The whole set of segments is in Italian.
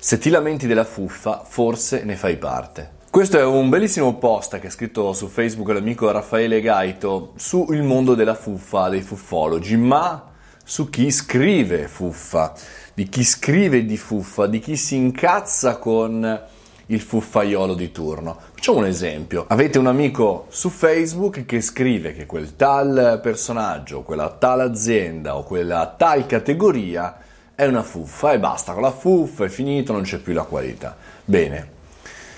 Se ti lamenti della fuffa, forse ne fai parte. Questo è un bellissimo post che ha scritto su Facebook l'amico Raffaele Gaito sul mondo della fuffa, dei fuffologi, ma su chi scrive fuffa, di chi scrive di fuffa, di chi si incazza con il fuffaiolo di turno. Facciamo un esempio. Avete un amico su Facebook che scrive che quel tal personaggio, quella tal azienda o quella tal categoria è una fuffa e basta, con la fuffa è finito, non c'è più la qualità. Bene.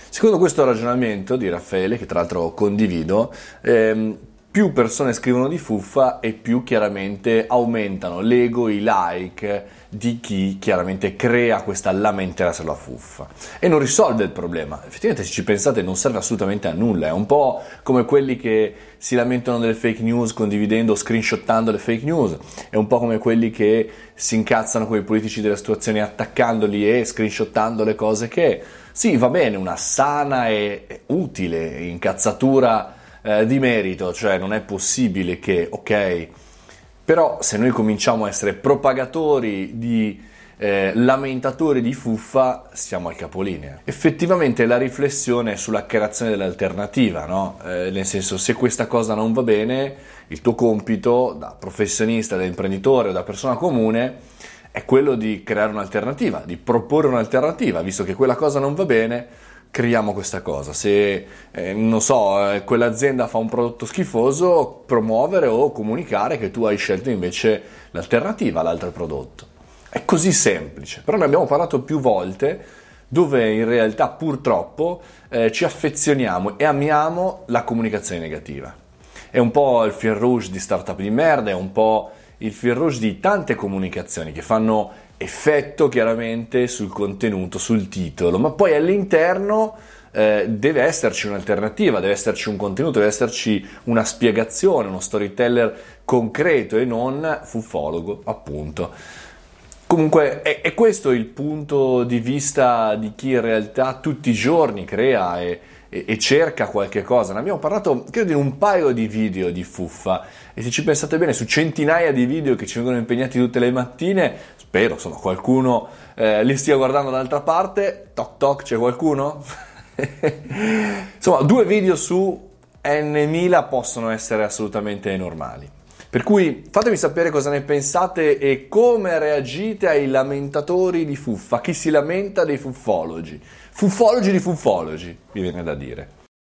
Secondo questo ragionamento di Raffaele, che tra l'altro condivido, ehm, più persone scrivono di fuffa e più chiaramente aumentano l'ego, i like di chi chiaramente crea questa lamentela sulla fuffa. E non risolve il problema. Effettivamente se ci pensate non serve assolutamente a nulla, è un po' come quelli che si lamentano delle fake news condividendo screenshottando le fake news, è un po' come quelli che si incazzano con i politici della situazione attaccandoli e screenshottando le cose che sì, va bene, una sana e utile incazzatura eh, di merito, cioè non è possibile che, ok, però se noi cominciamo a essere propagatori di eh, lamentatori di fuffa, siamo al capolinea. Effettivamente la riflessione è sulla creazione dell'alternativa, no? eh, nel senso se questa cosa non va bene, il tuo compito da professionista, da imprenditore o da persona comune è quello di creare un'alternativa, di proporre un'alternativa, visto che quella cosa non va bene creiamo questa cosa. Se, eh, non so, eh, quell'azienda fa un prodotto schifoso, promuovere o comunicare che tu hai scelto invece l'alternativa all'altro prodotto. È così semplice, però ne abbiamo parlato più volte dove in realtà purtroppo eh, ci affezioniamo e amiamo la comunicazione negativa. È un po' il fil rouge di startup di merda, è un po' il fil rouge di tante comunicazioni che fanno effetto chiaramente sul contenuto, sul titolo, ma poi all'interno eh, deve esserci un'alternativa, deve esserci un contenuto, deve esserci una spiegazione, uno storyteller concreto e non fuffologo, appunto. Comunque è, è, questo il punto di vista di chi in realtà tutti i giorni crea e, e, e, cerca qualche cosa. Ne abbiamo parlato, credo, in un paio di video di fuffa e se ci pensate bene, su centinaia di video che ci vengono impegnati tutte le mattine, spero, insomma, qualcuno eh, li stia guardando dall'altra parte. Toc toc, c'è qualcuno? insomma, due video su N1000 possono essere assolutamente normali. Per cui fatemi sapere cosa ne pensate e come reagite ai lamentatori di fuffa, chi si lamenta dei fuffologi. Fuffologi di fuffologi, mi viene da dire.